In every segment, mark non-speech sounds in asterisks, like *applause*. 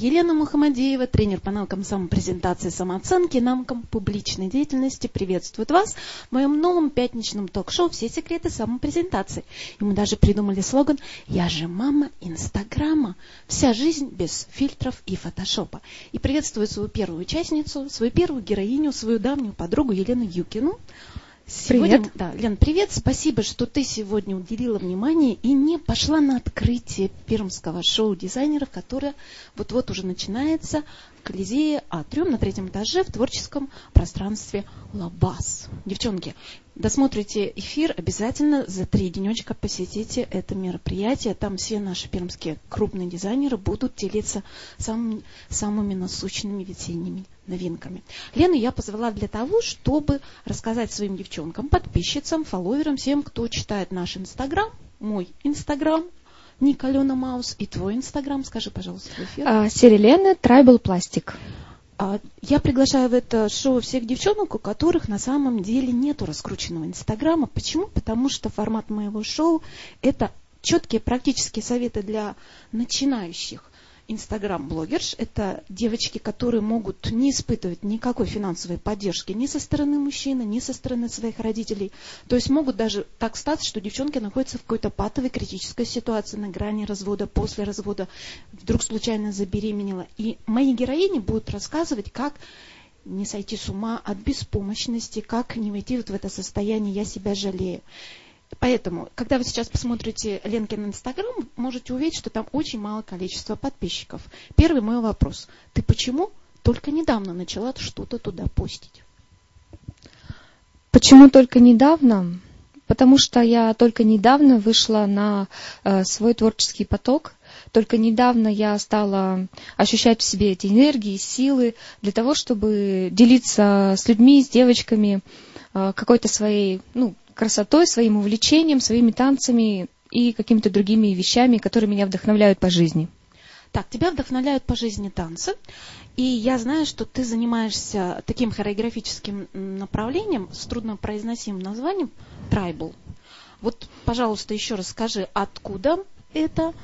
Елена Мухамадеева, тренер по навыкам самопрезентации, самооценки, навыкам публичной деятельности, приветствует вас в моем новом пятничном ток-шоу «Все секреты самопрезентации». И мы даже придумали слоган «Я же мама Инстаграма». Вся жизнь без фильтров и фотошопа. И приветствую свою первую участницу, свою первую героиню, свою давнюю подругу Елену Юкину. Сегодня, Привет. Да, Лен, привет. Спасибо, что ты сегодня уделила внимание и не пошла на открытие пермского шоу дизайнеров, которое вот-вот уже начинается в Колизее Атриум на третьем этаже в творческом пространстве Лабаз. Девчонки, досмотрите эфир, обязательно за три денечка посетите это мероприятие. Там все наши пермские крупные дизайнеры будут делиться самыми, самыми насущными весенними новинками. Лену я позвала для того, чтобы рассказать своим девчонкам, подписчицам, фолловерам, всем, кто читает наш инстаграм, мой инстаграм, Ника Алена Маус, и твой инстаграм, скажи, пожалуйста, в эфир. А, Серелены Tribal Plastic. А, Я приглашаю в это шоу всех девчонок, у которых на самом деле нету раскрученного инстаграма. Почему? Потому что формат моего шоу – это четкие практические советы для начинающих инстаграм-блогерш. Это девочки, которые могут не испытывать никакой финансовой поддержки ни со стороны мужчины, ни со стороны своих родителей. То есть могут даже так статься, что девчонки находятся в какой-то патовой критической ситуации на грани развода, после развода, вдруг случайно забеременела. И мои героини будут рассказывать, как не сойти с ума от беспомощности, как не войти вот в это состояние «я себя жалею». Поэтому, когда вы сейчас посмотрите Ленкин Инстаграм, можете увидеть, что там очень мало количества подписчиков. Первый мой вопрос. Ты почему только недавно начала что-то туда постить? Почему только недавно? Потому что я только недавно вышла на э, свой творческий поток. Только недавно я стала ощущать в себе эти энергии, силы для того, чтобы делиться с людьми, с девочками э, какой-то своей ну, красотой, своим увлечением, своими танцами и какими-то другими вещами, которые меня вдохновляют по жизни. Так, тебя вдохновляют по жизни танцы, и я знаю, что ты занимаешься таким хореографическим направлением с труднопроизносимым названием трайбл. Вот, пожалуйста, еще раз скажи, откуда это,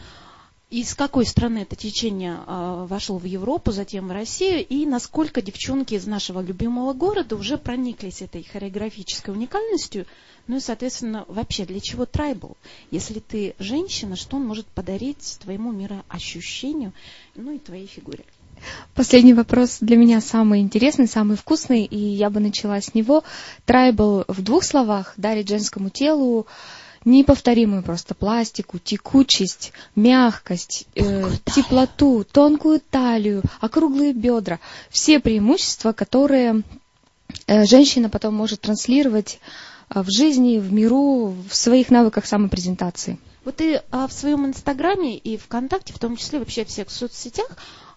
из какой страны это течение э, вошло в Европу, затем в Россию, и насколько девчонки из нашего любимого города уже прониклись этой хореографической уникальностью, ну и, соответственно, вообще, для чего трайбл? Если ты женщина, что он может подарить твоему мироощущению, ну и твоей фигуре? Последний вопрос для меня самый интересный, самый вкусный, и я бы начала с него. Трайбл в двух словах дарит женскому телу неповторимую просто пластику, текучесть, мягкость, э, теплоту, тонкую талию, округлые бедра. Все преимущества, которые э, женщина потом может транслировать э, в жизни, в миру, в своих навыках самопрезентации. Вот ты а, в своем инстаграме и ВКонтакте, в том числе вообще в всех соцсетях,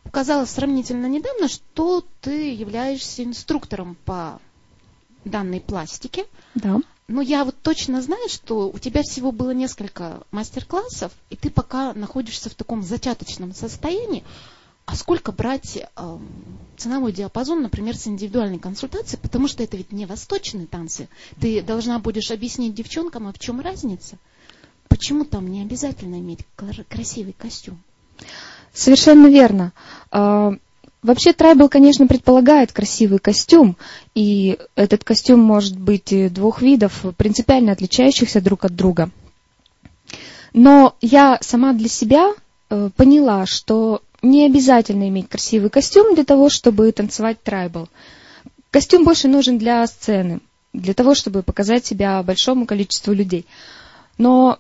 указала сравнительно недавно, что ты являешься инструктором по данной пластике. Да. Но я вот точно знаю, что у тебя всего было несколько мастер-классов, и ты пока находишься в таком зачаточном состоянии. А сколько брать э, ценовой диапазон, например, с индивидуальной консультацией, потому что это ведь не восточные танцы. Ты должна будешь объяснить девчонкам, а в чем разница? Почему там не обязательно иметь кра- красивый костюм? Совершенно верно. Вообще трайбл, конечно, предполагает красивый костюм, и этот костюм может быть э, двух видов, принципиально отличающихся друг от друга. Но я сама для себя э, поняла, что не обязательно иметь красивый костюм для того, чтобы танцевать трайбл. Костюм больше нужен для сцены, для того, чтобы показать себя большому количеству людей. Но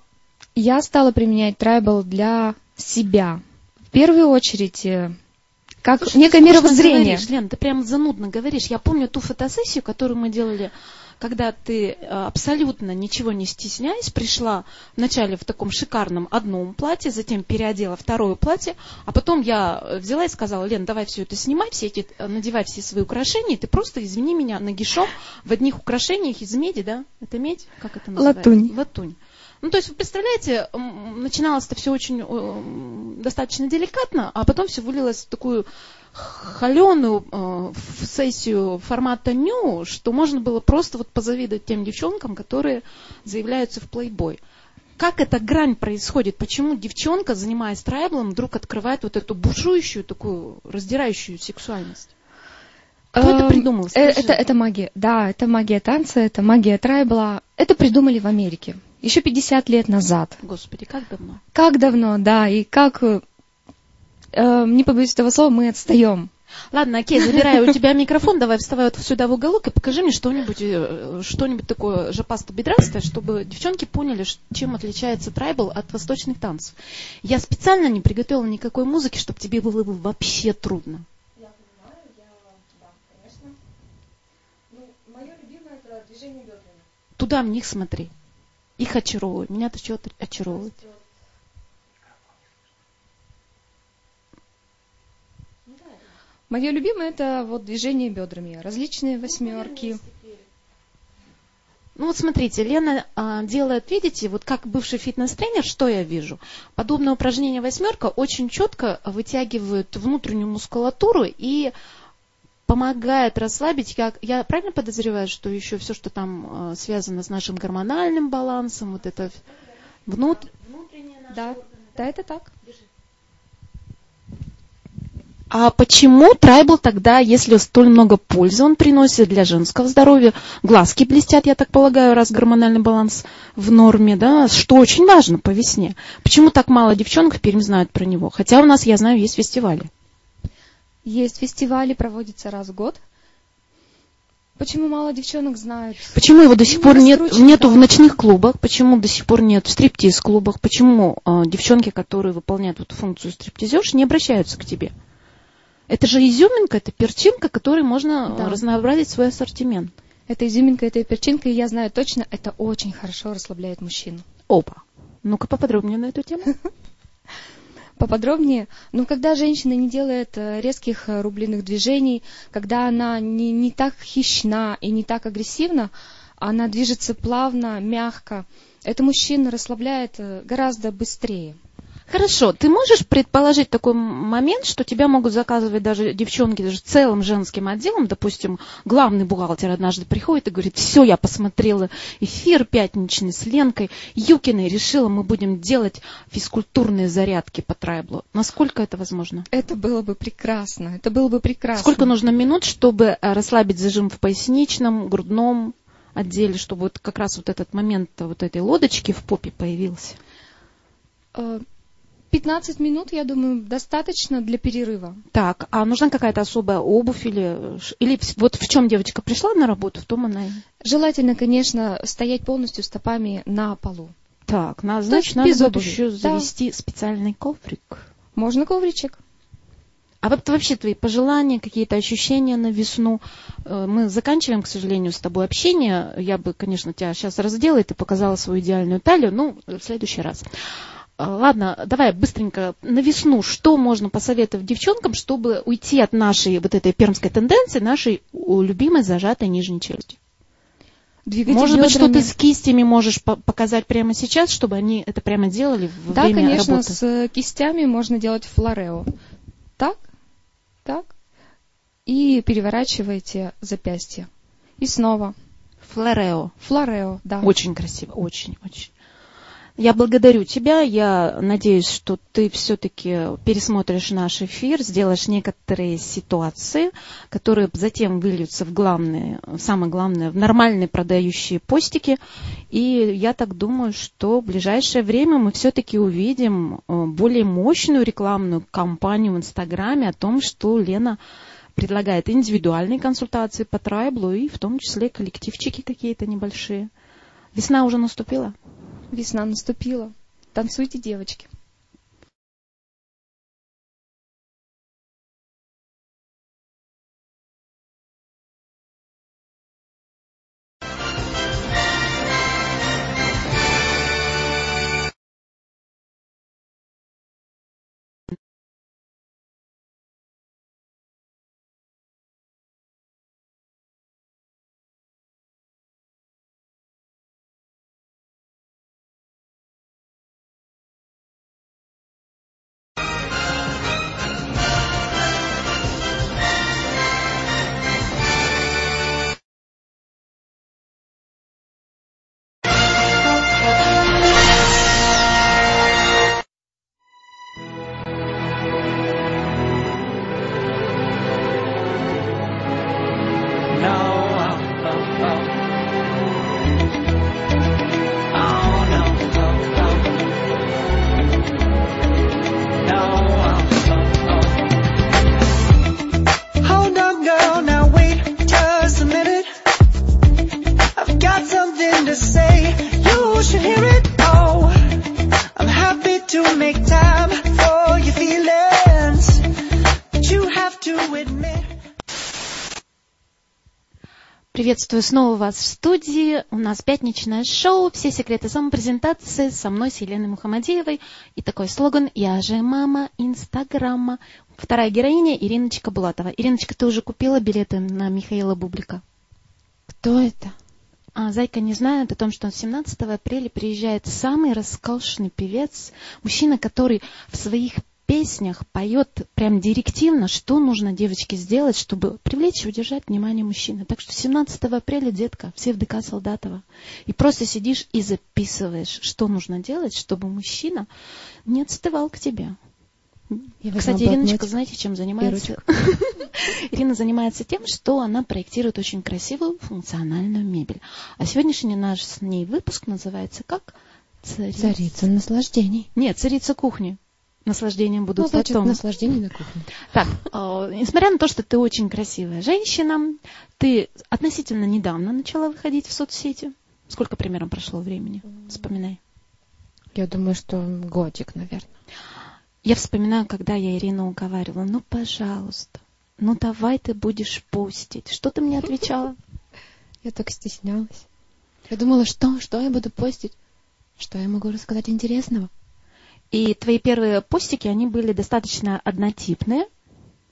я стала применять трайбл для себя. В первую очередь, э, как Слушай, некое ты скучно мировоззрение. Говоришь, Лен, ты прям занудно говоришь. Я помню ту фотосессию, которую мы делали, когда ты э, абсолютно ничего не стесняясь, пришла вначале в таком шикарном одном платье, затем переодела второе платье, а потом я э, взяла и сказала, Лен, давай все это снимай, все эти, э, надевай все свои украшения, ты просто, извини меня, нагишом в одних украшениях из меди, да? Это медь? Как это называется? Латунь. Латунь. Ну, то есть, вы представляете, начиналось это все очень достаточно деликатно, а потом все вылилось в такую холеную э, в сессию формата ню, что можно было просто вот позавидовать тем девчонкам, которые заявляются в плейбой. Как эта грань происходит? Почему девчонка, занимаясь трайблом, вдруг открывает вот эту бушующую, такую раздирающую сексуальность? Кто это Эм, придумал? э, Скажи. Это, это магия, да, это магия танца, это магия трайбла. Это придумали в Америке еще 50 лет назад. Господи, как давно? Как давно, да, и как, э, э, не побоюсь этого слова, мы отстаем. Ладно, окей, забираю у тебя микрофон, давай вставай вот сюда в уголок и покажи мне что-нибудь, э, что-нибудь такое жопасто-бедрастое, чтобы девчонки поняли, чем отличается трайбл от восточных танцев. Я специально не приготовила никакой музыки, чтобы тебе было бы вообще трудно. Мое любимое это движение бедрами. Туда в них смотри. Их очаровывают. Меня-то что очаровывает. Мое любимое это вот движение бедрами, различные восьмерки. Ну вот смотрите, Лена а, делает, видите, вот как бывший фитнес-тренер, что я вижу? Подобное упражнение восьмерка очень четко вытягивает внутреннюю мускулатуру и помогает расслабить. Как, я правильно подозреваю, что еще все, что там а, связано с нашим гормональным балансом, вот это внут... Да, да, это так. А почему трайбл тогда, если столь много пользы он приносит для женского здоровья, глазки блестят, я так полагаю, раз гормональный баланс в норме, да, что очень важно по весне. Почему так мало девчонок в Пермь знают про него? Хотя у нас, я знаю, есть фестивали. Есть фестивали, проводятся раз в год. Почему мало девчонок знают? Почему его до сих Ну, пор нет, нету в ночных клубах? Почему до сих пор нет в стриптиз-клубах? Почему э, девчонки, которые выполняют эту функцию стриптизерш, не обращаются к тебе? Это же изюминка, это перчинка, которой можно э, Да. разнообразить свой ассортимент. Это изюминка, это перчинка, и я знаю точно, это очень хорошо расслабляет мужчину. Опа. Ну-ка поподробнее на эту тему. *laughs* Поподробнее, ну, когда женщина не делает э, резких э, рубленых движений, когда она не, не так хищна и не так агрессивна, она движется плавно, мягко, это мужчину расслабляет э, гораздо быстрее. Хорошо, ты можешь предположить такой момент, что тебя могут заказывать даже девчонки, даже целым женским отделом, допустим, главный бухгалтер однажды приходит и говорит, все, я посмотрела эфир пятничный с Ленкой Юкиной, решила, мы будем делать физкультурные зарядки по трайблу. Насколько это возможно? Это было бы прекрасно, это было бы прекрасно. Сколько нужно минут, чтобы э, расслабить зажим в поясничном, грудном отделе, чтобы вот как раз вот этот момент э, вот этой лодочки в попе появился? Э, 15 минут, я думаю, достаточно для перерыва. Так, а нужна какая-то особая обувь или, или вот в чем девочка пришла на работу, в том она и... Желательно, конечно, стоять полностью стопами на полу. Так, на, значит, надо будет обуви. еще Да. завести специальный коврик. Можно ковричек? А вот вообще твои пожелания, какие-то ощущения на весну? Э, Мы заканчиваем, к сожалению, с тобой общение. Я бы, конечно, тебя сейчас раздела, и ты показала свою идеальную талию. Ну, в следующий раз. А, Ладно, давай быстренько на весну. Что можно посоветовать девчонкам, чтобы уйти от нашей вот этой пермской тенденции, нашей любимой зажатой нижней челюсти? Двигайте Может быть, что бедрами. ты с кистями можешь по- показать прямо сейчас, чтобы они это прямо делали во Да, время конечно, работы? с э, кистями можно делать флорео. Так, так. И переворачиваете запястье. И снова. Флорео. Флорео, да. Очень красиво, очень, очень. Я благодарю тебя. Я надеюсь, что ты все-таки пересмотришь наш эфир, сделаешь некоторые ситуации, которые затем выльются в главные, в самое главное, в нормальные продающие постики. И я так думаю, что в ближайшее время мы все-таки увидим э, более мощную рекламную кампанию в Инстаграме о том, что Лена предлагает индивидуальные консультации по трайблу и в том числе коллективчики какие-то небольшие. Весна уже наступила? Весна наступила. Танцуйте, девочки. Приветствую снова вас в студии. У нас пятничное шоу «Все секреты самопрезентации» со мной, с Еленой Мухамадеевой. И такой слоган «Я же мама Инстаграма». Вторая героиня Ириночка Булатова. Ириночка, ты уже купила билеты на Михаила Бублика? Кто это? А Зайка не знает о том, что 17 апреля приезжает самый раскошенный певец, мужчина, который в своих песнях поет прям директивно, что нужно девочке сделать, чтобы привлечь и удержать внимание мужчины. Так что 17 апреля, детка, все в ДК Солдатова. И просто сидишь и записываешь, что нужно делать, чтобы мужчина не отстывал к тебе. Я Кстати, Ириночка, знаете, чем занимается? *laughs* Ирина занимается тем, что она проектирует очень красивую функциональную мебель. А сегодняшний наш с ней выпуск называется как? Царица. Царица наслаждений. Нет, царица кухни. Наслаждением будут Ну, значит, потом. наслаждение на кухне. Так, э, несмотря на то, что ты очень красивая женщина, ты относительно недавно начала выходить в соцсети. Сколько примерно прошло времени? Вспоминай. Я думаю, что годик, наверное. Я вспоминаю, когда я Ирину уговаривала, ну, пожалуйста, ну, давай ты будешь постить. Что ты мне отвечала? *laughs* Я так стеснялась. Я думала, что, что я буду постить? Что я могу рассказать интересного? И твои первые постики, они были достаточно однотипные,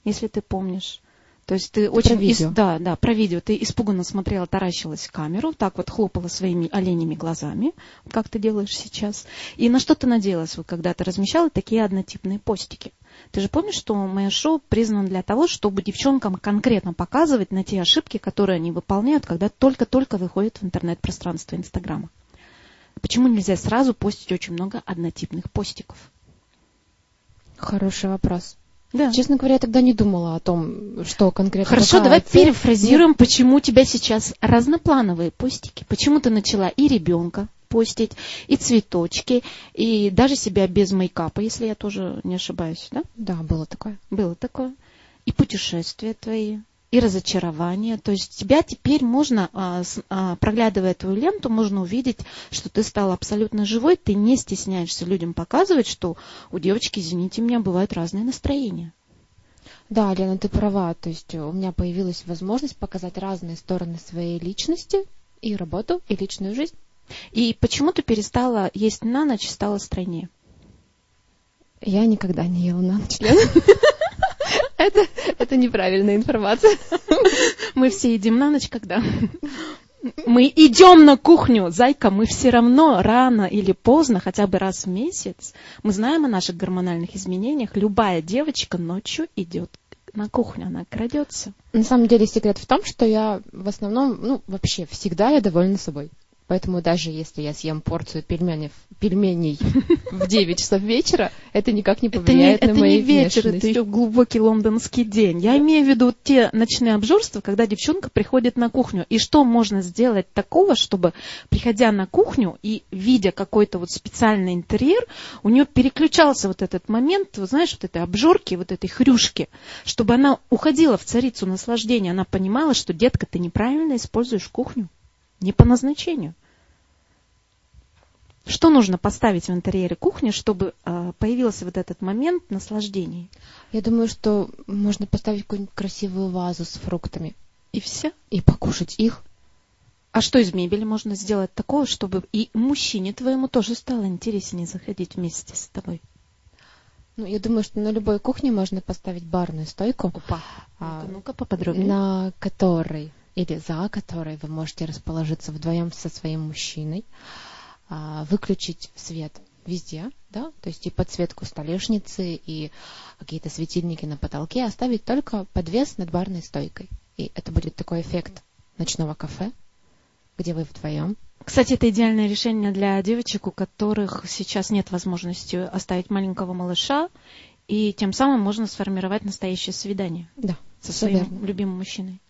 если ты помнишь. То есть ты очень... про видео? да, да, про видео. Ты испуганно смотрела, таращилась в камеру, так вот хлопала своими оленями глазами, как ты делаешь сейчас. И на что ты надеялась, вот, когда ты размещала такие однотипные постики? Ты же помнишь, что мое шоу признано для того, чтобы девчонкам конкретно показывать на те ошибки, которые они выполняют, когда только-только выходят в интернет-пространство Инстаграма. Почему нельзя сразу постить очень много однотипных постиков? Хороший вопрос. Да. Честно говоря, я тогда не думала о том, что конкретно. Хорошо, давай цель. перефразируем, почему у тебя сейчас разноплановые постики. Почему ты начала и ребенка постить, и цветочки, и даже себя без мейкапа, если я тоже не ошибаюсь, да? Да, было такое. Было такое. И путешествия твои, и разочарования. То есть тебя теперь можно, а, а, проглядывая твою ленту, можно увидеть, что ты стала абсолютно живой, ты не стесняешься людям показывать, что у девочки, извините меня, бывают разные настроения. Да, Лена, ты права. То есть у меня появилась возможность показать разные стороны своей личности, и работу, и личную жизнь. И почему ты перестала есть на ночь, стала стройнее? Я никогда не ела на ночь, Лена. *laughs* Это, это неправильная информация. Мы все едим на ночь, когда? Мы идем на кухню, зайка, мы все равно рано или поздно, хотя бы раз в месяц, мы знаем о наших гормональных изменениях. Любая девочка ночью идет на кухню, она крадется. На самом деле секрет в том, что я в основном, ну, вообще всегда я довольна собой. Поэтому даже если я съем порцию пельменей, пельменей в 9 часов вечера, это никак не Это не, повлияет это на мою не вечер, внешность. это еще глубокий лондонский день. Я имею в виду те ночные обжорства, когда девчонка приходит на кухню. И что можно сделать такого, чтобы, приходя на кухню и видя какой-то вот специальный интерьер, у нее переключался вот этот момент, вот знаешь, вот этой обжорки, вот этой хрюшки, чтобы она уходила в царицу наслаждения. Она понимала, что, детка, ты неправильно используешь кухню. Не по назначению. Что нужно поставить в интерьере кухни, чтобы э, появился вот этот момент наслаждения? Я думаю, что можно поставить какую-нибудь красивую вазу с фруктами И все. и покушать их. А что из мебели можно сделать такого, чтобы и мужчине твоему тоже стало интереснее заходить вместе с тобой? Ну, я думаю, что на любой кухне можно поставить барную стойку, Опа. А, Ну-ка, ну-ка поподробнее. на которой или за которой вы можете расположиться вдвоем со своим мужчиной, а, выключить свет везде, да, то есть и подсветку столешницы, и какие-то светильники на потолке, оставить только подвес над барной стойкой. И это будет такой эффект ночного кафе, где вы вдвоем. Кстати, это идеальное решение для девочек, у которых сейчас нет возможности оставить маленького малыша, и тем самым можно сформировать настоящее свидание Да, со своим верно. любимым мужчиной.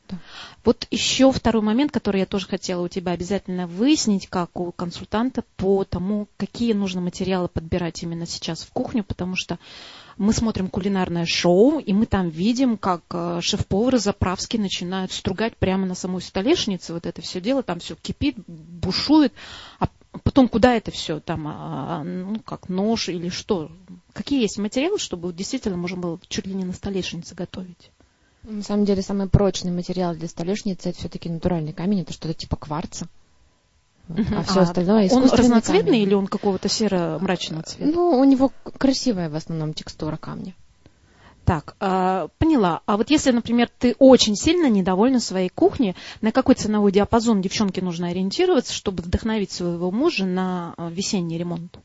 Вот еще второй момент, который я тоже хотела у тебя обязательно выяснить, как у консультанта, по тому, какие нужно материалы подбирать именно сейчас в кухню, потому что мы смотрим кулинарное шоу, и мы там видим, как э, шеф-повары заправски начинают стругать прямо на самой столешнице вот это все дело, там все кипит, бушует, а потом куда это все, там, а, а, ну, как нож или что? Какие есть материалы, чтобы действительно можно было чуть ли не на столешнице готовить? На самом деле, самый прочный материал для столешницы это все-таки натуральный камень, это что-то типа кварца. Вот. А все А остальное Он разноцветный камень. или он какого-то серо-мрачного цвета? Ну, у него красивая в основном текстура камня. Так, а, поняла. А вот если, например, ты очень сильно недовольна своей кухней, на какой ценовой диапазон девчонке нужно ориентироваться, чтобы вдохновить своего мужа на а, весенний ремонт?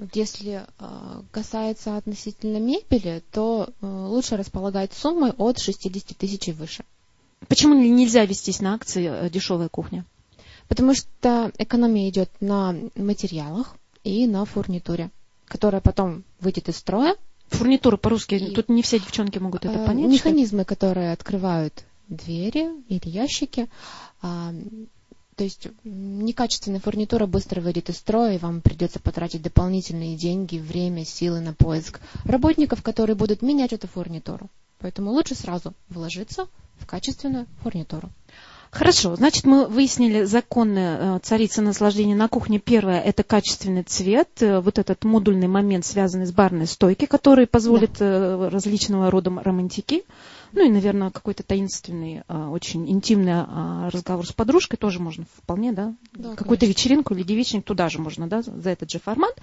Вот если э, касается относительно мебели, то э, лучше располагать суммой от 60 тысяч и выше. Почему нельзя вестись на акции э, дешевая кухня? Потому что экономия идет на материалах и на фурнитуре, которая потом выйдет из строя. Фурнитура по-русски, И- тут не все девчонки могут это Э, понять. что Механизмы, которые открывают двери или ящики. То есть некачественная фурнитура быстро выйдет из строя, и вам придется потратить дополнительные деньги, время, силы на поиск работников, которые будут менять эту фурнитуру. Поэтому лучше сразу вложиться в качественную фурнитуру. Хорошо, значит, мы выяснили законы э, царицы наслаждения на кухне. Первое – это качественный цвет, э, вот этот модульный момент, связанный с барной стойкой, который позволит э, различного рода романтики. Ну и, наверное, какой-то таинственный, э, очень интимный э, разговор с подружкой тоже можно вполне, да? Да, Какую-то вечеринку или девичник туда же можно, да, за этот же формат.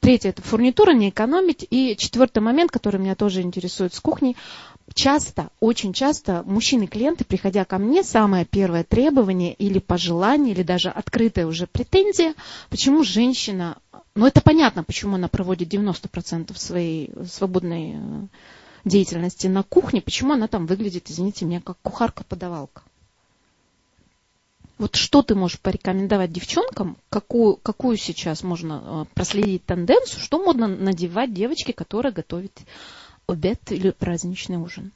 Третье – это фурнитура, не экономить. И четвертый момент, который меня тоже интересует с кухней – часто, очень часто мужчины-клиенты, приходя ко мне, самое первое требование или пожелание, или даже открытая уже претензия, почему женщина, ну это понятно, почему она проводит 90% своей свободной э, деятельности на кухне, почему она там выглядит, извините меня, как кухарка-подавалка. Вот что ты можешь порекомендовать девчонкам, какую, какую сейчас можно э, проследить тенденцию, что можно надевать девочке, которая готовит обед или праздничный ужин?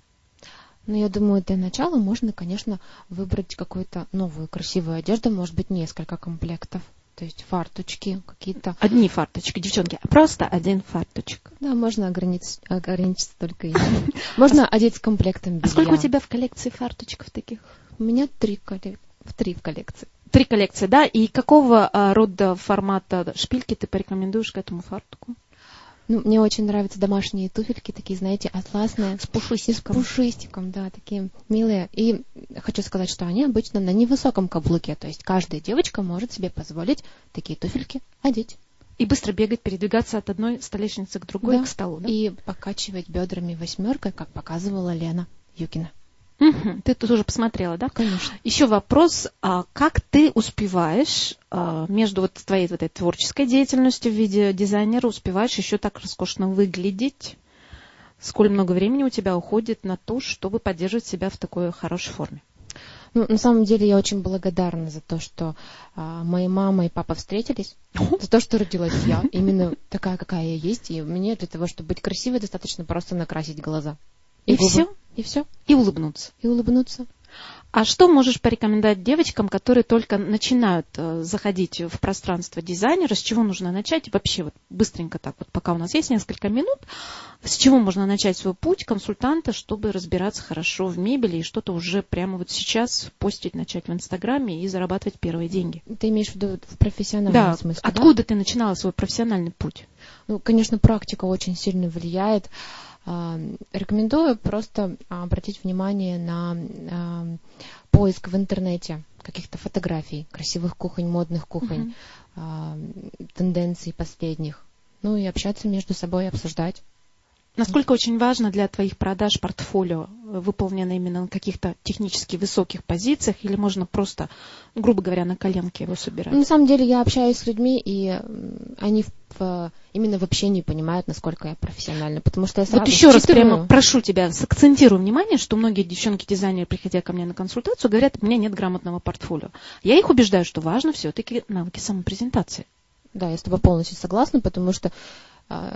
Но я думаю, для начала можно, конечно, выбрать какую-то новую красивую одежду, может быть, несколько комплектов. То есть фарточки какие-то. Одни фарточки, девчонки, просто один фарточек. Да, можно ограничиться, ограничиться только этим. Можно одеть с комплектом А белья. сколько у тебя в коллекции фарточков таких? У меня три, коллек- три в коллекции. Три коллекции, да? И какого а, рода формата шпильки ты порекомендуешь к этому фартуку? Ну, мне очень нравятся домашние туфельки, такие, знаете, атласные. С пушистиком. С пушистиком, да, такие милые. И хочу сказать, что они обычно на невысоком каблуке. То есть каждая девочка может себе позволить такие туфельки одеть. И быстро бегать, передвигаться от одной столешницы к другой, Да. к столу, да? И покачивать бедрами восьмеркой, как показывала Лена Юкина. Мгм. Ты тут уже посмотрела, да? Конечно. Еще вопрос, а как ты успеваешь а, между вот твоей вот этой творческой деятельностью в виде дизайнера, успеваешь еще так роскошно выглядеть? Сколь много времени у тебя уходит на то, чтобы поддерживать себя в такой хорошей форме? Ну, на самом деле я очень благодарна за то, что а, мои мама и папа встретились, за то, что родилась я, именно такая, какая я есть. И мне для того, чтобы быть красивой, достаточно просто накрасить глаза. И губы. все? И все. И улыбнуться. И улыбнуться. А что можешь порекомендовать девочкам, которые только начинают э, заходить в пространство дизайнера, с чего нужно начать? И вообще вот быстренько так вот, пока у нас есть несколько минут, с чего можно начать свой путь консультанта, чтобы разбираться хорошо в мебели и что-то уже прямо вот сейчас постить, начать в Инстаграме и зарабатывать первые деньги? Ты имеешь в виду в профессиональном Да, смысле, да? откуда ты начинала свой профессиональный путь? Ну, конечно, практика очень сильно влияет. А, Рекомендую просто обратить внимание на а, поиск в интернете каких-то фотографий красивых кухонь, модных кухонь, а, тенденций последних. Ну и общаться между собой, обсуждать. Насколько очень важно для твоих продаж портфолио, э, выполненное именно на каких-то технически высоких позициях, или можно просто, грубо говоря, на коленке его собирать? Ну, На самом деле я общаюсь с людьми, и они в- именно в общении понимают, насколько я профессиональна. Потому что я сразу Вот еще раз прямо прошу тебя, сакцентирую внимание, что многие девчонки-дизайнеры, приходя ко мне на консультацию, говорят, у меня нет грамотного портфолио. Я их убеждаю, что важно все-таки навыки самопрезентации. Да, я с тобой полностью согласна, потому что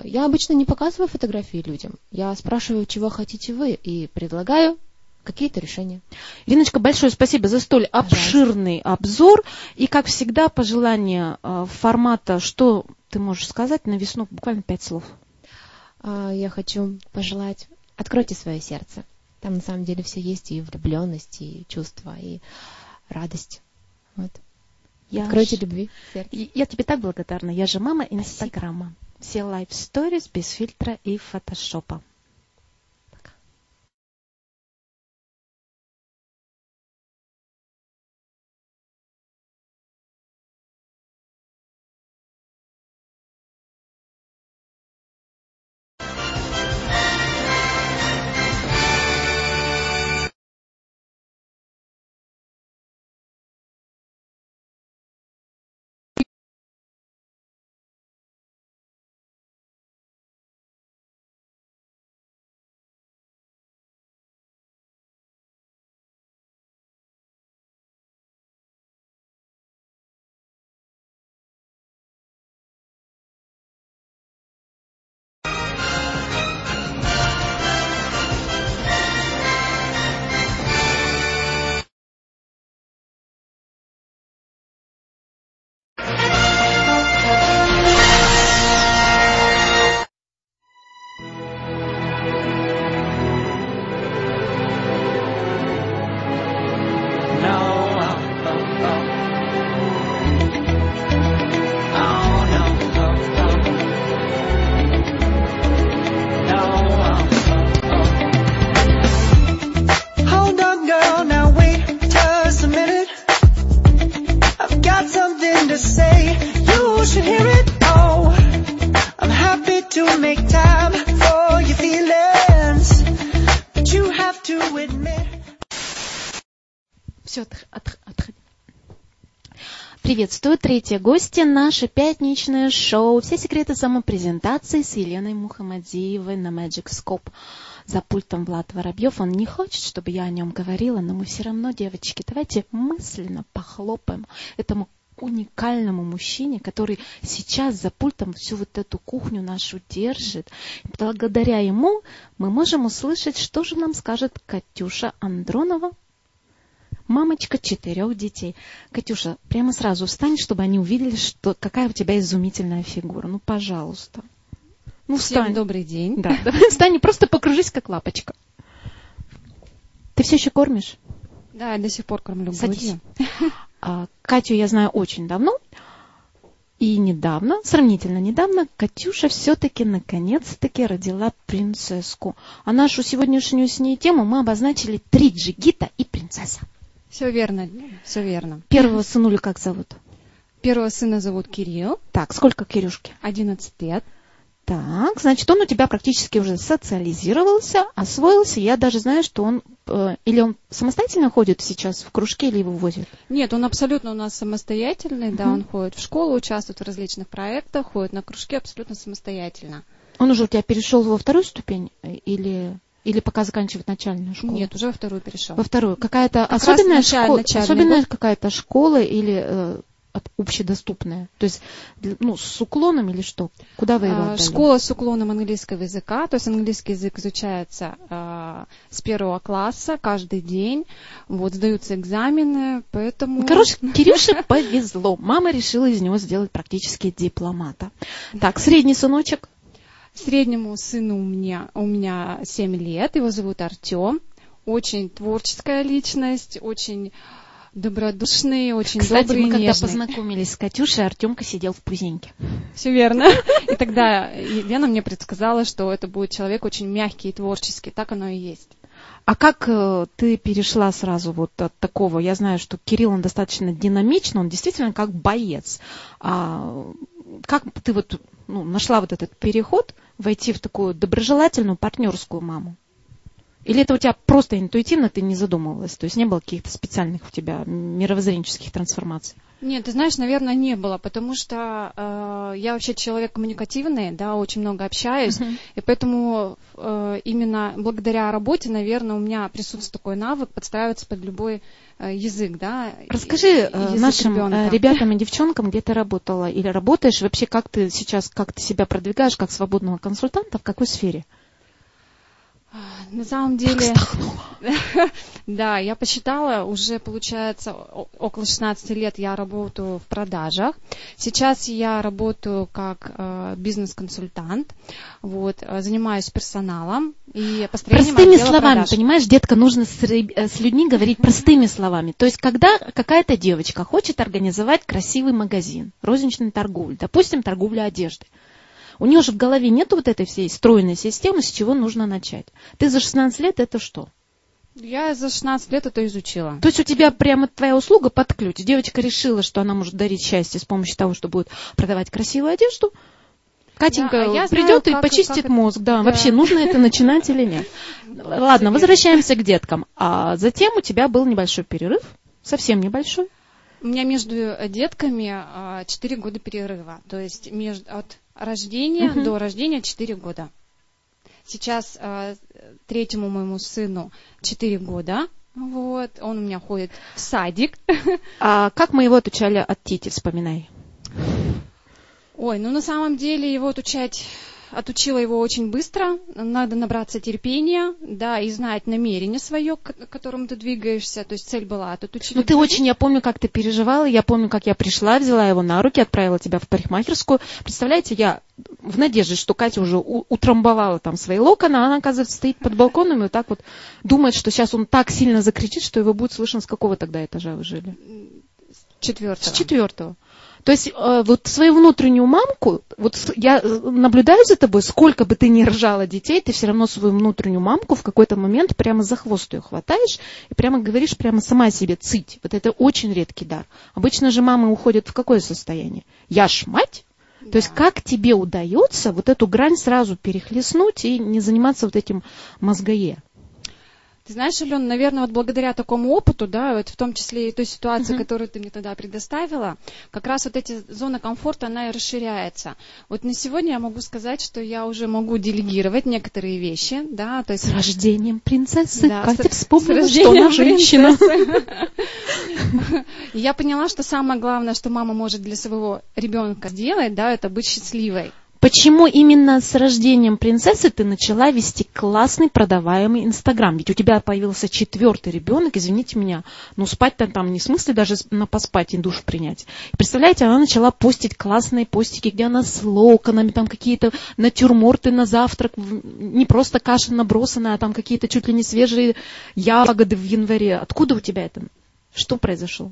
я обычно не показываю фотографии людям. Я спрашиваю, чего хотите вы, и предлагаю какие-то решения. Ириночка, большое спасибо за столь обширный обзор. И, как всегда, пожелание э, формата, что ты можешь сказать на весну, буквально пять слов. А, я хочу пожелать, откройте свое сердце. Там на самом деле все есть, и влюбленность, и чувства, и радость. Вот. Я Откройте ж- любви. сердце. Я тебе так благодарна. Я же мама Инстаграма. Все лайф stories без фильтра и фотошопа. Приветствую, третья гостья, наше пятничное шоу «Все секреты самопрезентации» с Еленой Мухамадиевой на Magic Scope. За пультом Влад Воробьев. Он не хочет, чтобы я о нем говорила, но мы все равно, девочки, давайте мысленно похлопаем этому уникальному мужчине, который сейчас за пультом всю вот эту кухню нашу держит. Благодаря ему мы можем услышать, что же нам скажет Катюша Андронова, мамочка четырех детей. Катюша, прямо сразу встань, чтобы они увидели, что какая у тебя изумительная фигура. Ну, пожалуйста. Ну, Всем встань. добрый день. Да, *laughs* давай встань и просто покружись, как лапочка. Ты все еще кормишь? Да, я до сих пор кормлю Садись. А, Катю я знаю очень давно. И недавно, сравнительно недавно, Катюша все-таки наконец-таки родила принцесску. А нашу сегодняшнюю с ней тему мы обозначили три джигита и принцесса. Все верно, все верно. Первого сынуля как зовут? Первого сына зовут Кирилл, Так, сколько Кирюшки? 11 лет. Так, значит, он у тебя практически уже социализировался, освоился. Я даже знаю, что он э, или он самостоятельно ходит сейчас в кружке, или его возят. Нет, он абсолютно у нас самостоятельный, да, Мгм. он ходит в школу, участвует в различных проектах, ходит на кружки абсолютно самостоятельно. Он уже у тебя перешел во вторую ступень э, или или пока заканчивает начальную школу? Нет, уже во вторую перешел. Во вторую. Какая-то Как особенная началь- школа, особенная год. какая-то школа или э, общедоступная? То есть, ну, с уклоном или что? Куда вы его А, отдали? Школа с уклоном английского языка, то есть английский язык изучается а, с первого класса каждый день, вот сдаются экзамены, поэтому. Короче, *laughs* Кирюше повезло. Мама решила из него сделать практически дипломата. Так, средний сыночек. Среднему сыну у меня, у меня 7 лет, его зовут Артем. Очень творческая личность, очень добродушный, очень Кстати, добрый мы и когда нежный. познакомились с Катюшей, Артемка сидел в пузеньке. Все верно. И тогда Елена мне предсказала, что это будет человек очень мягкий и творческий. Так оно и есть. А как э, ты перешла сразу вот от такого? Я знаю, что Кирилл, он достаточно динамичный, он действительно как боец. А как ты вот ну, нашла вот этот переход, войти в такую доброжелательную партнерскую маму? Или это у тебя просто интуитивно, ты не задумывалась? То есть не было каких-то специальных у тебя мировоззренческих трансформаций? Нет, ты знаешь, наверное, не было, потому что э, я вообще человек коммуникативный, да, очень много общаюсь, и поэтому э, именно благодаря работе, наверное, у меня присутствует такой навык подстраиваться под любой э, язык, да. Расскажи э, нашим ребенка. э, ребятам и девчонкам, где ты работала или работаешь, вообще как ты сейчас, как ты себя продвигаешь как свободного консультанта, в какой сфере? На самом деле, *laughs* да, я посчитала, уже получается около 16 лет я работаю в продажах. Сейчас я работаю как э, бизнес-консультант, вот, э, занимаюсь персоналом и построением Простыми словами, продаж. понимаешь, детка, нужно с, э, с людьми говорить простыми словами. То есть, когда какая-то девочка хочет организовать красивый магазин, розничной торговли, допустим, торговля одежды, у нее же в голове нет вот этой всей стройной системы, с чего нужно начать. Ты за 16 лет это что? Я за 16 лет это изучила. То есть у тебя прямо твоя услуга под ключ. Девочка решила, что она может дарить счастье с помощью того, что будет продавать красивую одежду. Катенька Да, а знаю, придет и как- почистит как мозг. Да, да. вообще нужно это начинать или нет. *laughs* Ладно, возвращаемся к деткам. А затем у тебя был небольшой перерыв, совсем небольшой. У меня между детками 4 года перерыва. То есть между, от рождения Мгм. до рождения 4 года. Сейчас э, третьему моему сыну 4 года. Вот, он у меня ходит в садик. *laughs* А как мы его отучали от Тити, вспоминай. Ой, ну на самом деле его отучать отучила его очень быстро. Надо набраться терпения, да, и знать намерение свое, к которому ты двигаешься. То есть цель была отучить. Ну, ты очень, я помню, как ты переживала, я помню, как я пришла, взяла его на руки, отправила тебя в парикмахерскую. Представляете, я в надежде, что Катя уже утрамбовала там свои локоны, а она, оказывается, стоит под балконом и вот так вот думает, что сейчас он так сильно закричит, что его будет слышно, с какого тогда этажа вы жили? С четвертого. То есть э, вот свою внутреннюю мамку, вот я наблюдаю за тобой, сколько бы ты ни рожала детей, ты все равно свою внутреннюю мамку в какой-то момент прямо за хвост ее хватаешь и прямо говоришь прямо сама себе цыть. Вот это очень редкий дар. Обычно же мамы уходят в какое состояние? Я ж мать? То есть как тебе удается вот эту грань сразу перехлестнуть и не заниматься вот этим мозгое? Ты знаешь, Алена, наверное, вот благодаря такому опыту, да, вот в том числе и той ситуации, которую ты мне тогда предоставила, как раз вот эти зоны комфорта, она и расширяется. Вот на сегодня я могу сказать, что я уже могу делегировать некоторые вещи, да, то есть... С рождением принцессы Да, Катя с- вспомнила, с что она женщина. Я поняла, что самое главное, что мама может для своего ребенка сделать, да, это быть счастливой. Почему именно с рождением принцессы ты начала вести классный продаваемый Инстаграм? Ведь у тебя появился четвертый ребенок, извините меня, ну спать-то там не в смысле даже на поспать и душ принять. Представляете, она начала постить классные постики, где она с локонами, там какие-то натюрморты на завтрак, не просто каша набросанная, а там какие-то чуть ли не свежие ягоды в январе. Откуда у тебя это? Что произошло?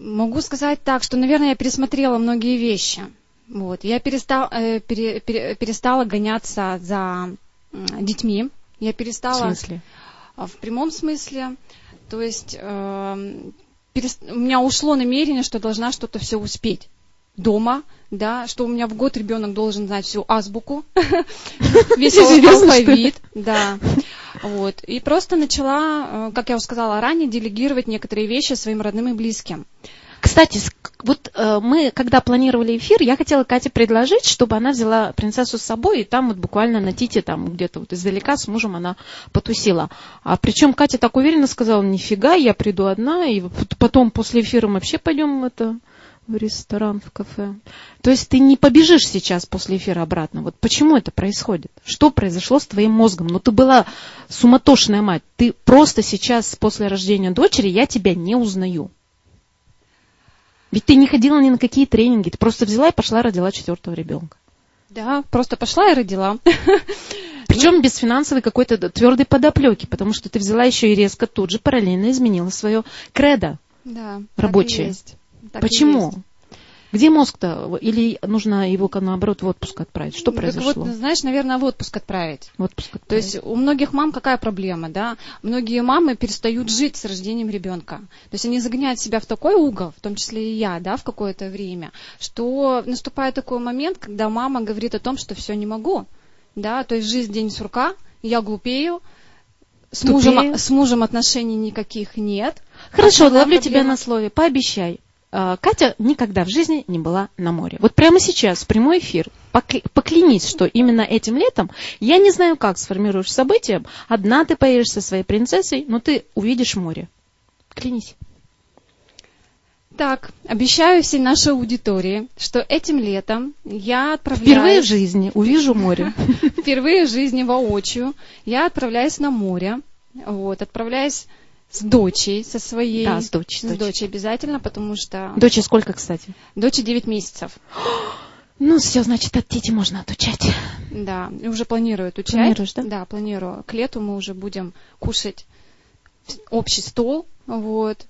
Могу сказать так, что, наверное, я пересмотрела многие вещи. Вот. Я перестал, э, пере- пере- перестала гоняться за м, детьми. Я В перестала смысле? а, в прямом смысле. То есть эм, перес- у меня ушло намерение, что должна что-то все успеть дома, да, что у меня в год ребенок должен знать всю азбуку, *laughs* весь алфавит, да. Вот. И просто начала, э, как я уже сказала ранее, делегировать некоторые вещи своим родным и близким. Кстати, вот э, мы, когда планировали эфир, я хотела Кате предложить, чтобы она взяла принцессу с собой, и там вот буквально на Тите, там где-то вот издалека с мужем она потусила. А причем Катя так уверенно сказала, нифига, я приду одна, и потом после эфира мы вообще пойдем это в ресторан, в кафе. То есть ты не побежишь сейчас после эфира обратно. Вот почему это происходит? Что произошло с твоим мозгом? Ну, ты была суматошная мать. Ты просто сейчас, после рождения дочери, я тебя не узнаю. Ведь ты не ходила ни на какие тренинги, ты просто взяла и пошла родила четвертого ребенка. Да, просто пошла и родила. *laughs* Причем без финансовой какой-то твердой подоплеки, потому что ты взяла еще и резко тут же параллельно изменила свое кредо. Да, так и есть. Так и Почему? есть. Где мозг-то? Или нужно его, наоборот, в отпуск отправить? Что Так произошло? вот, знаешь, наверное, в отпуск отправить. В отпуск То отправить. есть у многих мам какая проблема, да? Многие мамы перестают жить с рождением ребенка. То есть они загоняют себя в такой угол, в том числе и я, да, в какое-то время, что наступает такой момент, когда мама говорит о том, что все не могу, да, то есть жизнь день сурка, я глупею, с мужем, с мужем отношений никаких нет. Хорошо, ловлю тебя проблема- на слове. Пообещай. А, Катя никогда в жизни не была на море. Вот прямо сейчас, в прямой эфир, покля- поклянись, что именно этим летом, я не знаю, как сформируешь события, одна ты поедешь со своей принцессой, но ты увидишь море. Клянись. Так, обещаю всей нашей аудитории, что этим летом я отправляюсь... Впервые в жизни увижу море. *laughs* впервые в жизни воочию я отправляюсь на море, вот, отправляюсь с дочей, со своей. Да, с дочей, С с дочей. обязательно, потому что Доче сколько, кстати? доче 9 месяцев. *gasps* Ну, все, значит, от тети можно отучать. Да, и уже планирую отучать. Планируешь, да? Да, планирую. К лету мы уже будем кушать общий стол, вот,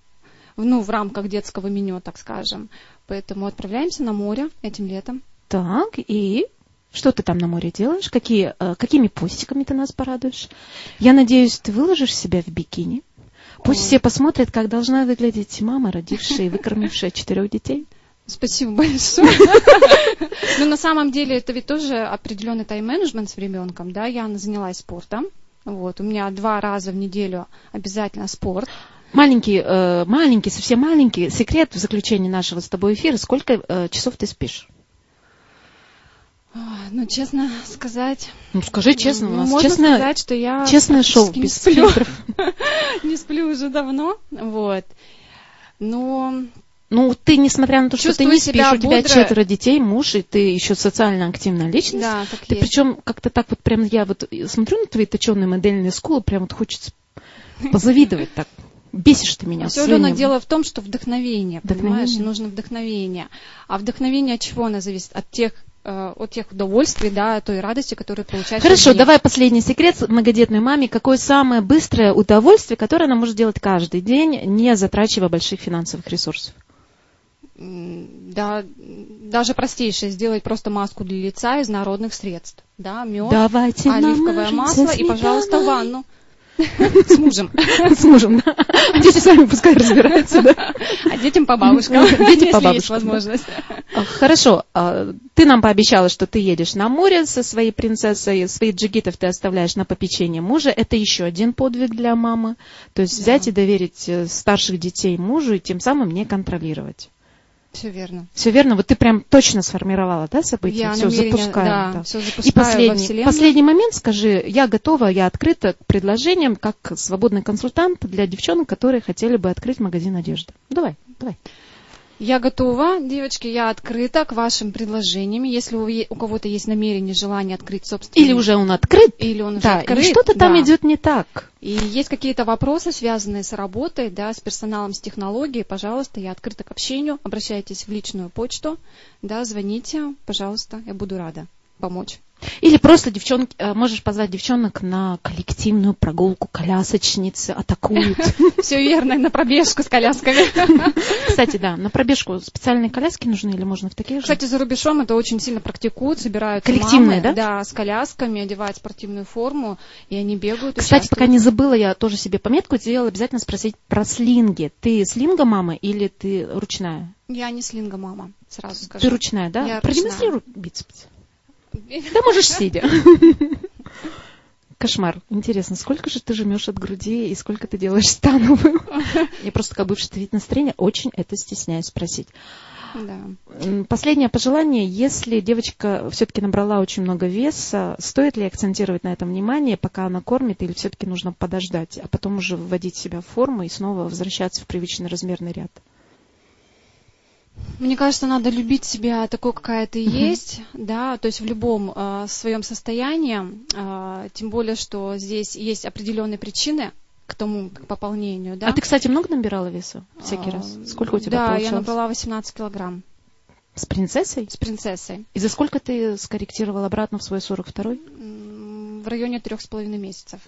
ну, в рамках детского меню, так скажем. Поэтому отправляемся на море этим летом. Так, и что ты там на море делаешь? Какие, э, какими постиками ты нас порадуешь? Я надеюсь, ты выложишь себя в бикини. Пусть все посмотрят, как должна выглядеть мама, родившая и выкормившая четырех детей. Спасибо большое. *laughs* Но на самом деле это ведь тоже определенный тайм-менеджмент с ребенком, да, я занялась спортом. Вот, у меня два раза в неделю обязательно спорт. Маленький, э, маленький, совсем маленький секрет в заключении нашего с тобой эфира. Сколько э, часов ты спишь? Ну, честно сказать, Ну, скажи честно, у нас можно честное, сказать, что я честное шоу не без сплю. фильтров. *laughs* не сплю уже давно, вот. Но Ну, ты, несмотря на то, что ты не спишь, у тебя бодро. четверо детей, муж, и ты еще социально активная личность. да, так Ты есть. причем как-то так вот прям, я вот смотрю на твои точеные модельные скулы, прям вот хочется позавидовать так. Бесишь ты меня Все, своими- Алена, дело в том, что вдохновение, Вдохновение. понимаешь, нужно вдохновение. А вдохновение от чего оно зависит? От тех, от тех удовольствий, да, той радости, которую получаешь. Хорошо, давай последний секрет многодетной маме. Какое самое быстрое удовольствие, которое она может делать каждый день, не затрачивая больших финансовых ресурсов? Да, даже простейшее, сделать просто маску для лица из народных средств. Да, мед, Давайте оливковое масло и, пожалуйста, сметаной. ванну. *laughs* С мужем. *laughs* С мужем, да. А дети сами пускай разбираются, да. А детям по бабушкам, *laughs* Дети по есть бабушкам, да. возможность. А, Хорошо, а, ты нам пообещала, что ты едешь на море со своей принцессой, своих джигитов ты оставляешь на попечение мужа. Это еще один подвиг для мамы. То есть Да. взять и доверить э, старших детей мужу и тем самым не контролировать. Все верно. Все верно? Вот ты прям точно сформировала, да, события? Я Все, запускаем. да, да. все И запускаю во последний, последний момент скажи, я готова, я открыта к предложениям, как свободный консультант для девчонок, которые хотели бы открыть магазин одежды. Давай, давай. Я готова, девочки, я открыта к вашим предложениям. Если у, у кого-то есть намерение, желание открыть собственный... Или уже он открыт, Или он уже да, открыт. или что-то там да. идет не так. И есть какие-то вопросы, связанные с работой, да, с персоналом, с технологией, пожалуйста, я открыта к общению. Обращайтесь в личную почту, да, звоните, пожалуйста, я буду рада помочь. Или просто девчонки, э, можешь позвать девчонок на коллективную прогулку, колясочницы атакуют. *laughs* Все верно, на пробежку с колясками. *laughs* Кстати, да, на пробежку специальные коляски нужны или можно в таких же? Кстати, за рубежом это очень сильно практикуют, собираются Коллективные, да? Да, с колясками, одевают спортивную форму, и они бегают, Кстати, пока не забыла, я тоже себе пометку сделала, обязательно спросить про слинги. Ты слинга мама или ты ручная? Я не слинга мама, сразу скажу. Ты ручная, да? Я Продемонстрируй бицепс. Да можешь сидя. *laughs* Кошмар. Интересно, сколько же ты жмешь от груди и сколько ты делаешь становую? *laughs* Я просто как бывший вид настроения очень это стесняюсь спросить. Да. Последнее пожелание. Если девочка все-таки набрала очень много веса, стоит ли акцентировать на этом внимание, пока она кормит, или все-таки нужно подождать, а потом уже вводить себя в форму и снова возвращаться в привычный размерный ряд? Мне кажется, надо любить себя такой, какая ты есть, да, то есть в любом э, своем состоянии, э, тем более, что здесь есть определенные причины к тому, к пополнению, да. А ты, кстати, много набирала веса всякий А, раз? Сколько у тебя Да, получалось? я набрала 18 килограмм С принцессой? с принцессой И за сколько ты скорректировал обратно в свой 42-й? М, в районе трех с половиной месяцев.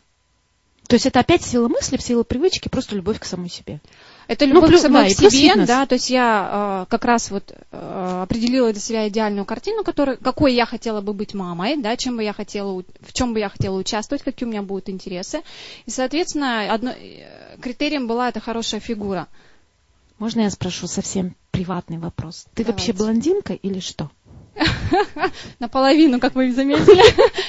То есть это опять сила мысли, сила привычки, просто любовь к самой себе. Это Ну, любовь плюс- к самой да, к плюс себе, фитнес. да, то есть я э, как раз вот э, определила для себя идеальную картину, которой, какой я хотела бы быть мамой, да, чем бы я хотела, в чем бы я хотела участвовать, какие у меня будут интересы. И, соответственно, одно, э, критерием была эта хорошая фигура. Можно я спрошу совсем приватный вопрос? Ты Давайте. вообще блондинка или что? *laughs* Наполовину, как вы заметили,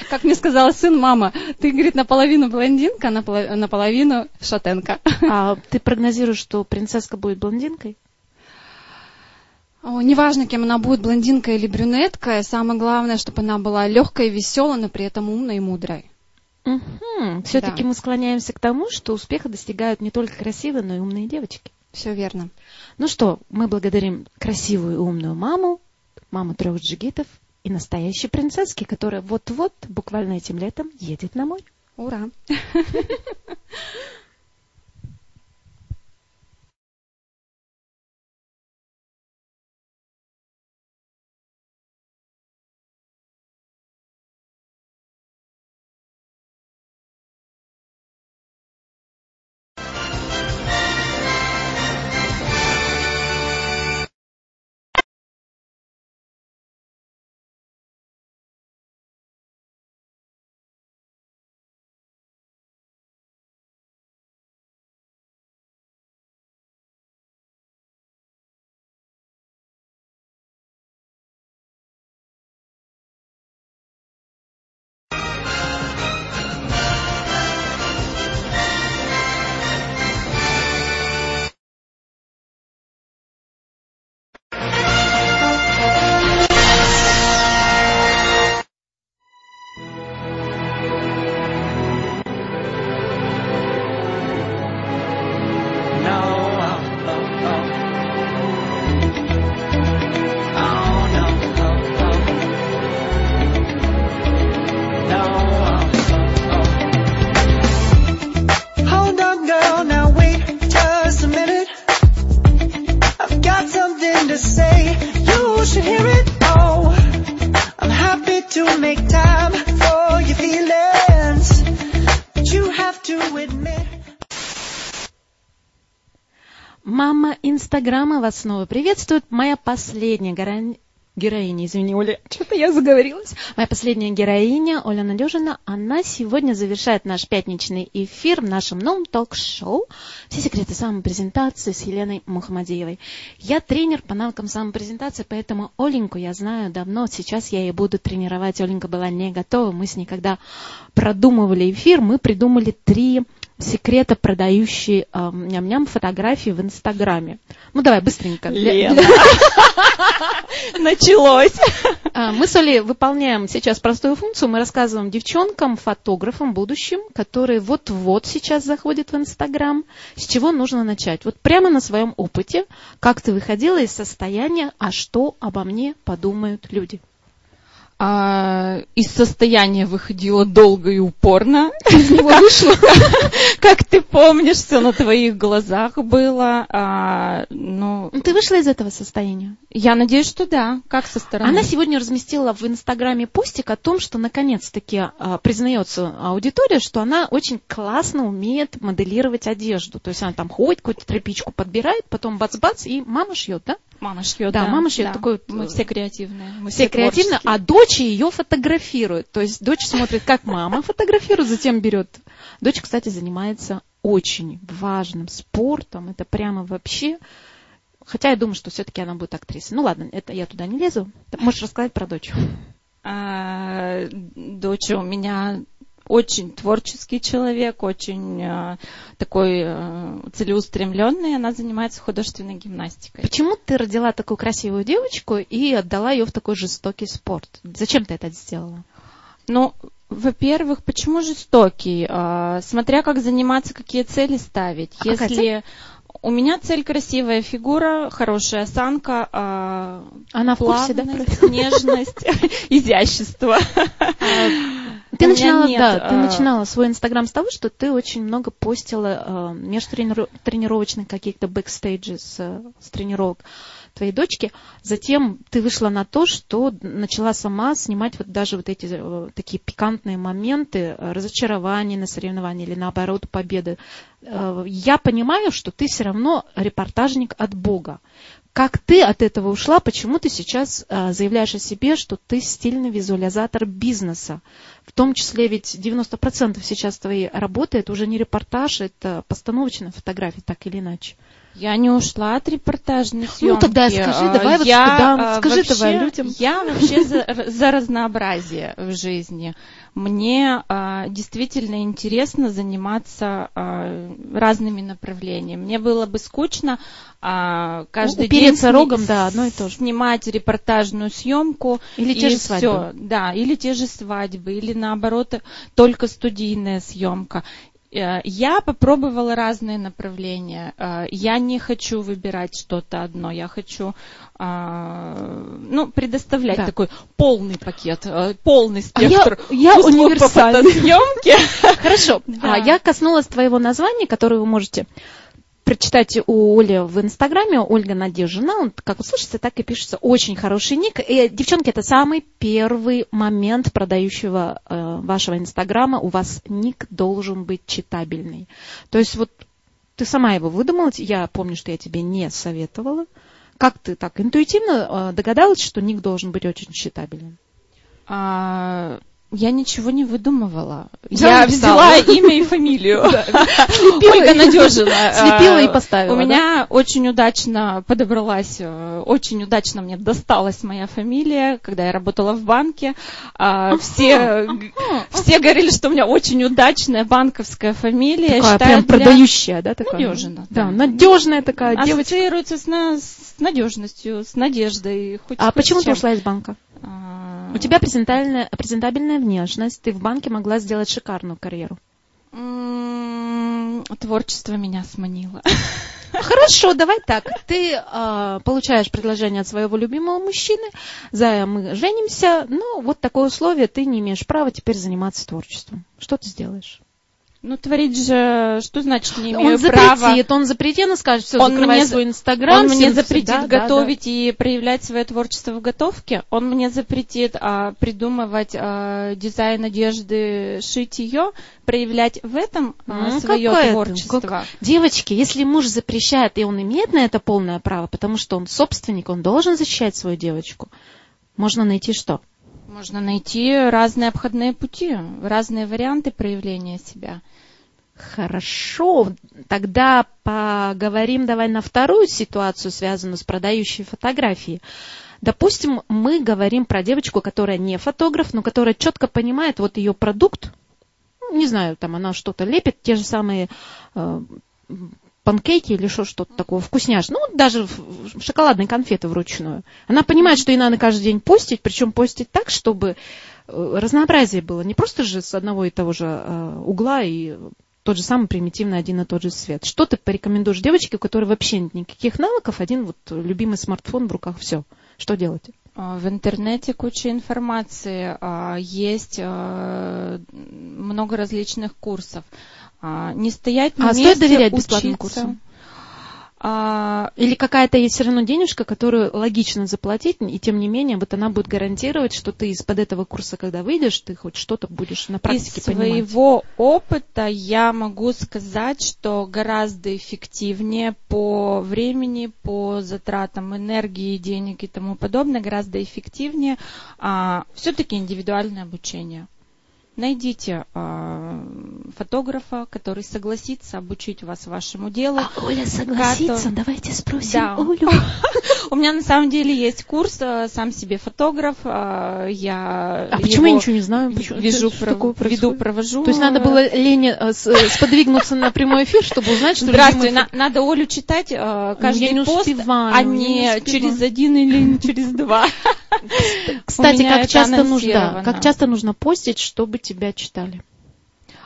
*laughs* как мне сказал сын, мама, ты, говорит, наполовину блондинка, наполо- наполовину шатенка. *laughs* А ты прогнозируешь, что принцесска будет блондинкой? Неважно, кем она будет, блондинка или брюнетка, самое главное, чтобы она была легкой, веселой, но при этом умной и мудрой. Все-таки Да. мы склоняемся к тому, что успеха достигают не только красивые, но и умные девочки. Все верно. Ну что, мы благодарим красивую и умную маму, маму трех джигитов и настоящей принцесски, которая вот-вот, буквально этим летом, едет на море. Ура! *laughs* вас снова приветствует. Моя последняя героиня, героиня, извини, Оля, *laughs* что-то я заговорилась. Моя последняя героиня, Оля Надежина, она сегодня завершает наш пятничный эфир в нашем новом ток-шоу «Все секреты самопрезентации» с Еленой Мухамадеевой. Я тренер по навыкам самопрезентации, поэтому Оленьку я знаю давно. Сейчас я ее буду тренировать. Оленька была не готова. Мы с ней, когда продумывали эфир, мы придумали три секрета, продающие э, ням-ням фотографии в Инстаграме. Ну, давай быстренько. Лена. *laughs* *laughs* Началось. А, Мы с Олей выполняем сейчас простую функцию. Мы рассказываем девчонкам, фотографам будущим, которые вот-вот сейчас заходят в Инстаграм, с чего нужно начать. Вот прямо на своем опыте, как ты выходила из состояния, а что обо мне подумают люди. А, из состояния выходила долго и упорно. Из него вышла. *laughs* Как ты помнишь, все на твоих глазах было. А, ну, Ты вышла из этого состояния? я надеюсь, что да. Как со стороны? Она сегодня разместила в Инстаграме постик о том, что наконец-таки а, признается аудитория, что она очень классно умеет моделировать одежду. То есть она там ходит, какую-то тряпичку подбирает, потом бац-бац, и мама шьет, да? Мама шьет, Да, да. мама шьет да. такой Мы все креативные. Мы все креативно, творческие. а дочь ее фотографирует. То есть дочь смотрит, как мама фотографирует, затем берет. Дочь, кстати, занимается очень важным спортом. Это прямо вообще... Хотя я думаю, что все-таки она будет актрисой. Ну ладно, это я туда не лезу. Можешь рассказать про дочь. А, дочь у меня очень творческий человек, очень а, такой а, целеустремленный. Она занимается художественной гимнастикой. Почему ты родила такую красивую девочку и отдала ее в такой жестокий спорт? Зачем ты это сделала? Ну, во-первых, почему жестокий? А, смотря как заниматься, какие цели ставить. А Если у меня цель красивая фигура, хорошая осанка, а, Она в курсе, да? плавность, нежность, *laughs* изящество. Ты начинала, нет, да, ты а, начинала свой инстаграм с того, что ты очень много постила э, межтренировочных каких-то бэкстейджей с, с тренировок твоей дочки. Затем ты вышла на то, что начала сама снимать вот даже вот эти э, такие пикантные моменты э, разочарования на соревновании или наоборот победы. Э, я понимаю, что ты все равно репортажник от Бога. Как ты от этого ушла? Почему ты сейчас э, заявляешь о себе, что ты стильный визуализатор бизнеса? В том числе ведь 90% сейчас твоей работы это уже не репортаж, это постановочная фотография, так или иначе. Я не ушла от репортажной съемки. Ну, тогда скажи, А, давай вот я, тогда а, скажи вообще- давай людям. Я вообще за, за разнообразие в жизни. Мне а, действительно интересно заниматься а, разными направлениями. Мне было бы скучно а, каждый день упереться сни- рогом, да, одно и то же. снимать репортажную съемку. Или те же свадьбы. Да, или те же свадьбы, или наоборот только студийная съемка. Э, Я попробовала разные направления. Э, Я не хочу выбирать что-то одно. Я хочу, а, ну, предоставлять Да. такой полный пакет, э, полный А я- спектр я по универсальный. Хорошо. *laughs* Да. А я коснулась твоего названия, которое вы можете прочитать у Оли в Инстаграме. Ольга Надежина. Он как слышится, так и пишется. Очень хороший ник. И, девчонки, это самый первый момент продающего э, вашего Инстаграма. У вас ник должен быть читабельный. То есть вот ты сама его выдумала. Я помню, что я тебе не советовала. Как ты так интуитивно э, догадалась, что ник должен быть очень читабельным? А, Я ничего не выдумывала. Я взяла имя и фамилию. *laughs* Слепила Ольга Надежина. *laughs* слепила и поставила, У меня очень удачно подобралась, э, очень удачно мне досталась моя фамилия, когда я работала в банке. А, Все все говорили, что у меня очень удачная банковская фамилия. Такая прям продающая, да, такая? Надежина, Да, надежная такая девочка. Ассоциируется с, на- с надежностью, с надеждой. А почему ты ушла из банка? А, У тебя презентабельная, презентабельная внешность, ты в банке могла сделать шикарную карьеру. Творчество меня сманило. *laughs* Хорошо, давай так. Ты а, получаешь предложение от своего любимого мужчины, Зая, мы женимся, но вот такое условие, ты не имеешь права теперь заниматься творчеством. Что ты сделаешь? Ну, творить же, что значит не имею он права? запретит, он запретит, он скажет, все, Он закрывай мне- свой инстаграм. Он мне запретит да, да, да. готовить и проявлять свое творчество в готовке. Он мне запретит а, придумывать а, дизайн одежды, шить ее, проявлять в этом а, Ну, свое какое это? творчество. Как- Девочки, если муж запрещает, и он имеет на это полное право, потому что он собственник, он должен защищать свою девочку, можно найти что? Можно найти разные обходные пути, разные варианты проявления себя. Хорошо, тогда поговорим давай на вторую ситуацию, связанную с продающей фотографией. Допустим, мы говорим про девочку, которая не фотограф, но которая четко понимает вот ее продукт. Ну, Не знаю, там она что-то лепит, те же самые э, панкейки или что, что-то такое, вкусняш. Ну, даже шоколадные конфеты вручную. Она понимает, что ей надо каждый день постить, причем постить так, чтобы э, разнообразие было. Не просто же с одного и того же э, угла и тот же самый примитивный один и тот же цвет. Что ты порекомендуешь девочке, у которой вообще нет никаких навыков, один вот любимый смартфон в руках, все. Что делать? А, В интернете куча информации, а, есть а, много различных курсов. А, Не стоять на А месте, стоит доверять бесплатным учиться. курсам? А, Или какая-то есть все равно денежка, которую логично заплатить, и тем не менее, вот она будет гарантировать, что ты из-под этого курса, когда выйдешь, ты хоть что-то будешь на практике Из понимать. своего опыта я могу сказать, что гораздо эффективнее по времени, по затратам энергии, денег и тому подобное, гораздо эффективнее все-таки индивидуальное обучение. Найдите а, фотографа, который согласится обучить вас вашему делу. А Оля согласится? Готов. Давайте спросим Да. Олю. *laughs* У меня на самом деле есть курс а, «Сам себе фотограф». а, Я А почему я его ничего не знаю? Почему- вижу, что про- такое веду, провожу. То есть надо было Лене э, с- э, сподвигнуться на прямой эфир, чтобы узнать, что Здравствуй, на- надо Олю читать э, каждый пост, а не через один или через два. *laughs* *laughs* Кстати, как часто нужно, как часто нужно постить, чтобы тебя читали?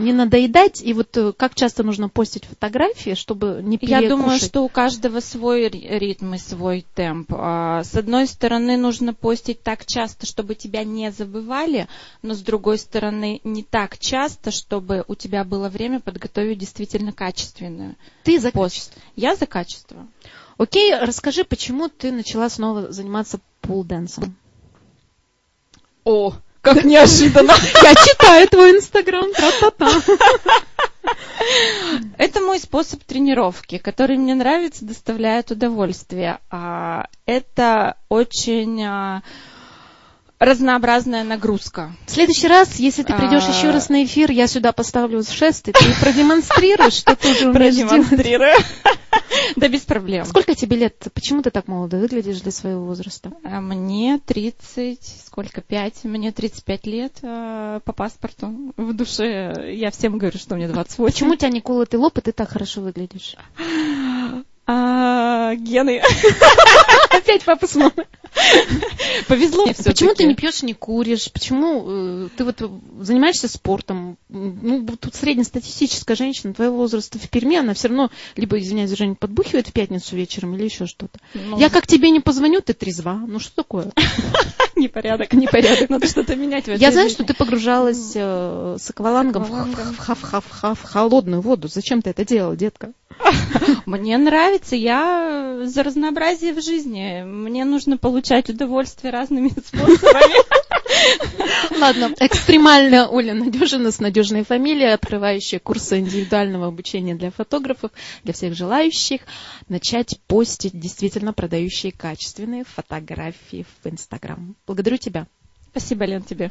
Не надоедать, и вот э, как часто нужно постить фотографии, чтобы не Я думаю, перекушать? что у каждого свой ри- ритм и свой темп. А, С одной стороны, нужно постить так часто, чтобы тебя не забывали, но с другой стороны, не так часто, чтобы у тебя было время подготовить действительно качественную ты за пост. Я за качество. Окей, расскажи, почему ты начала снова заниматься пулденсом? О, как неожиданно! *laughs* Я читаю твой инстаграм, тра-та-та. *laughs* Это мой способ тренировки, который мне нравится, доставляет удовольствие. А, Это очень а, разнообразная нагрузка. В следующий раз, если ты придешь А. еще раз на эфир, я сюда поставлю шест, и ты продемонстрируешь, что ты уже умеешь. Продемонстрирую. *laughs* Да без проблем. Сколько тебе лет? Почему ты так молодо выглядишь для своего возраста? А Мне 30, сколько, 5? Мне 35 лет а, по паспорту. В душе я всем говорю, что мне 28. Почему у тебя не колотый лоб, и ты так хорошо выглядишь? *laughs* Гены. *laughs* Опять папа с мамой. Повезло Почему ты не пьешь, не куришь? Почему э, ты вот занимаешься спортом? Ну, тут среднестатистическая женщина твоего возраста в Перми, она все равно либо, извиняюсь, Женя, подбухивает в пятницу вечером или еще что-то. Ну. Я как тебе не позвоню, ты трезва. Ну что такое? *laughs* Непорядок, непорядок. Надо что-то менять в этой Я знаю, что ты погружалась э, с аквалангом в холодную воду. Зачем ты это делала, детка? *laughs* Мне нравится, я за разнообразие в жизни. Мне нужно получать удовольствие разными *laughs* способами. Ладно, экстремально Оля Надежина с надежной фамилией, открывающая курсы индивидуального обучения для фотографов, для всех желающих начать постить действительно продающие качественные фотографии в Инстаграм. Благодарю тебя. Спасибо, Лен, тебе.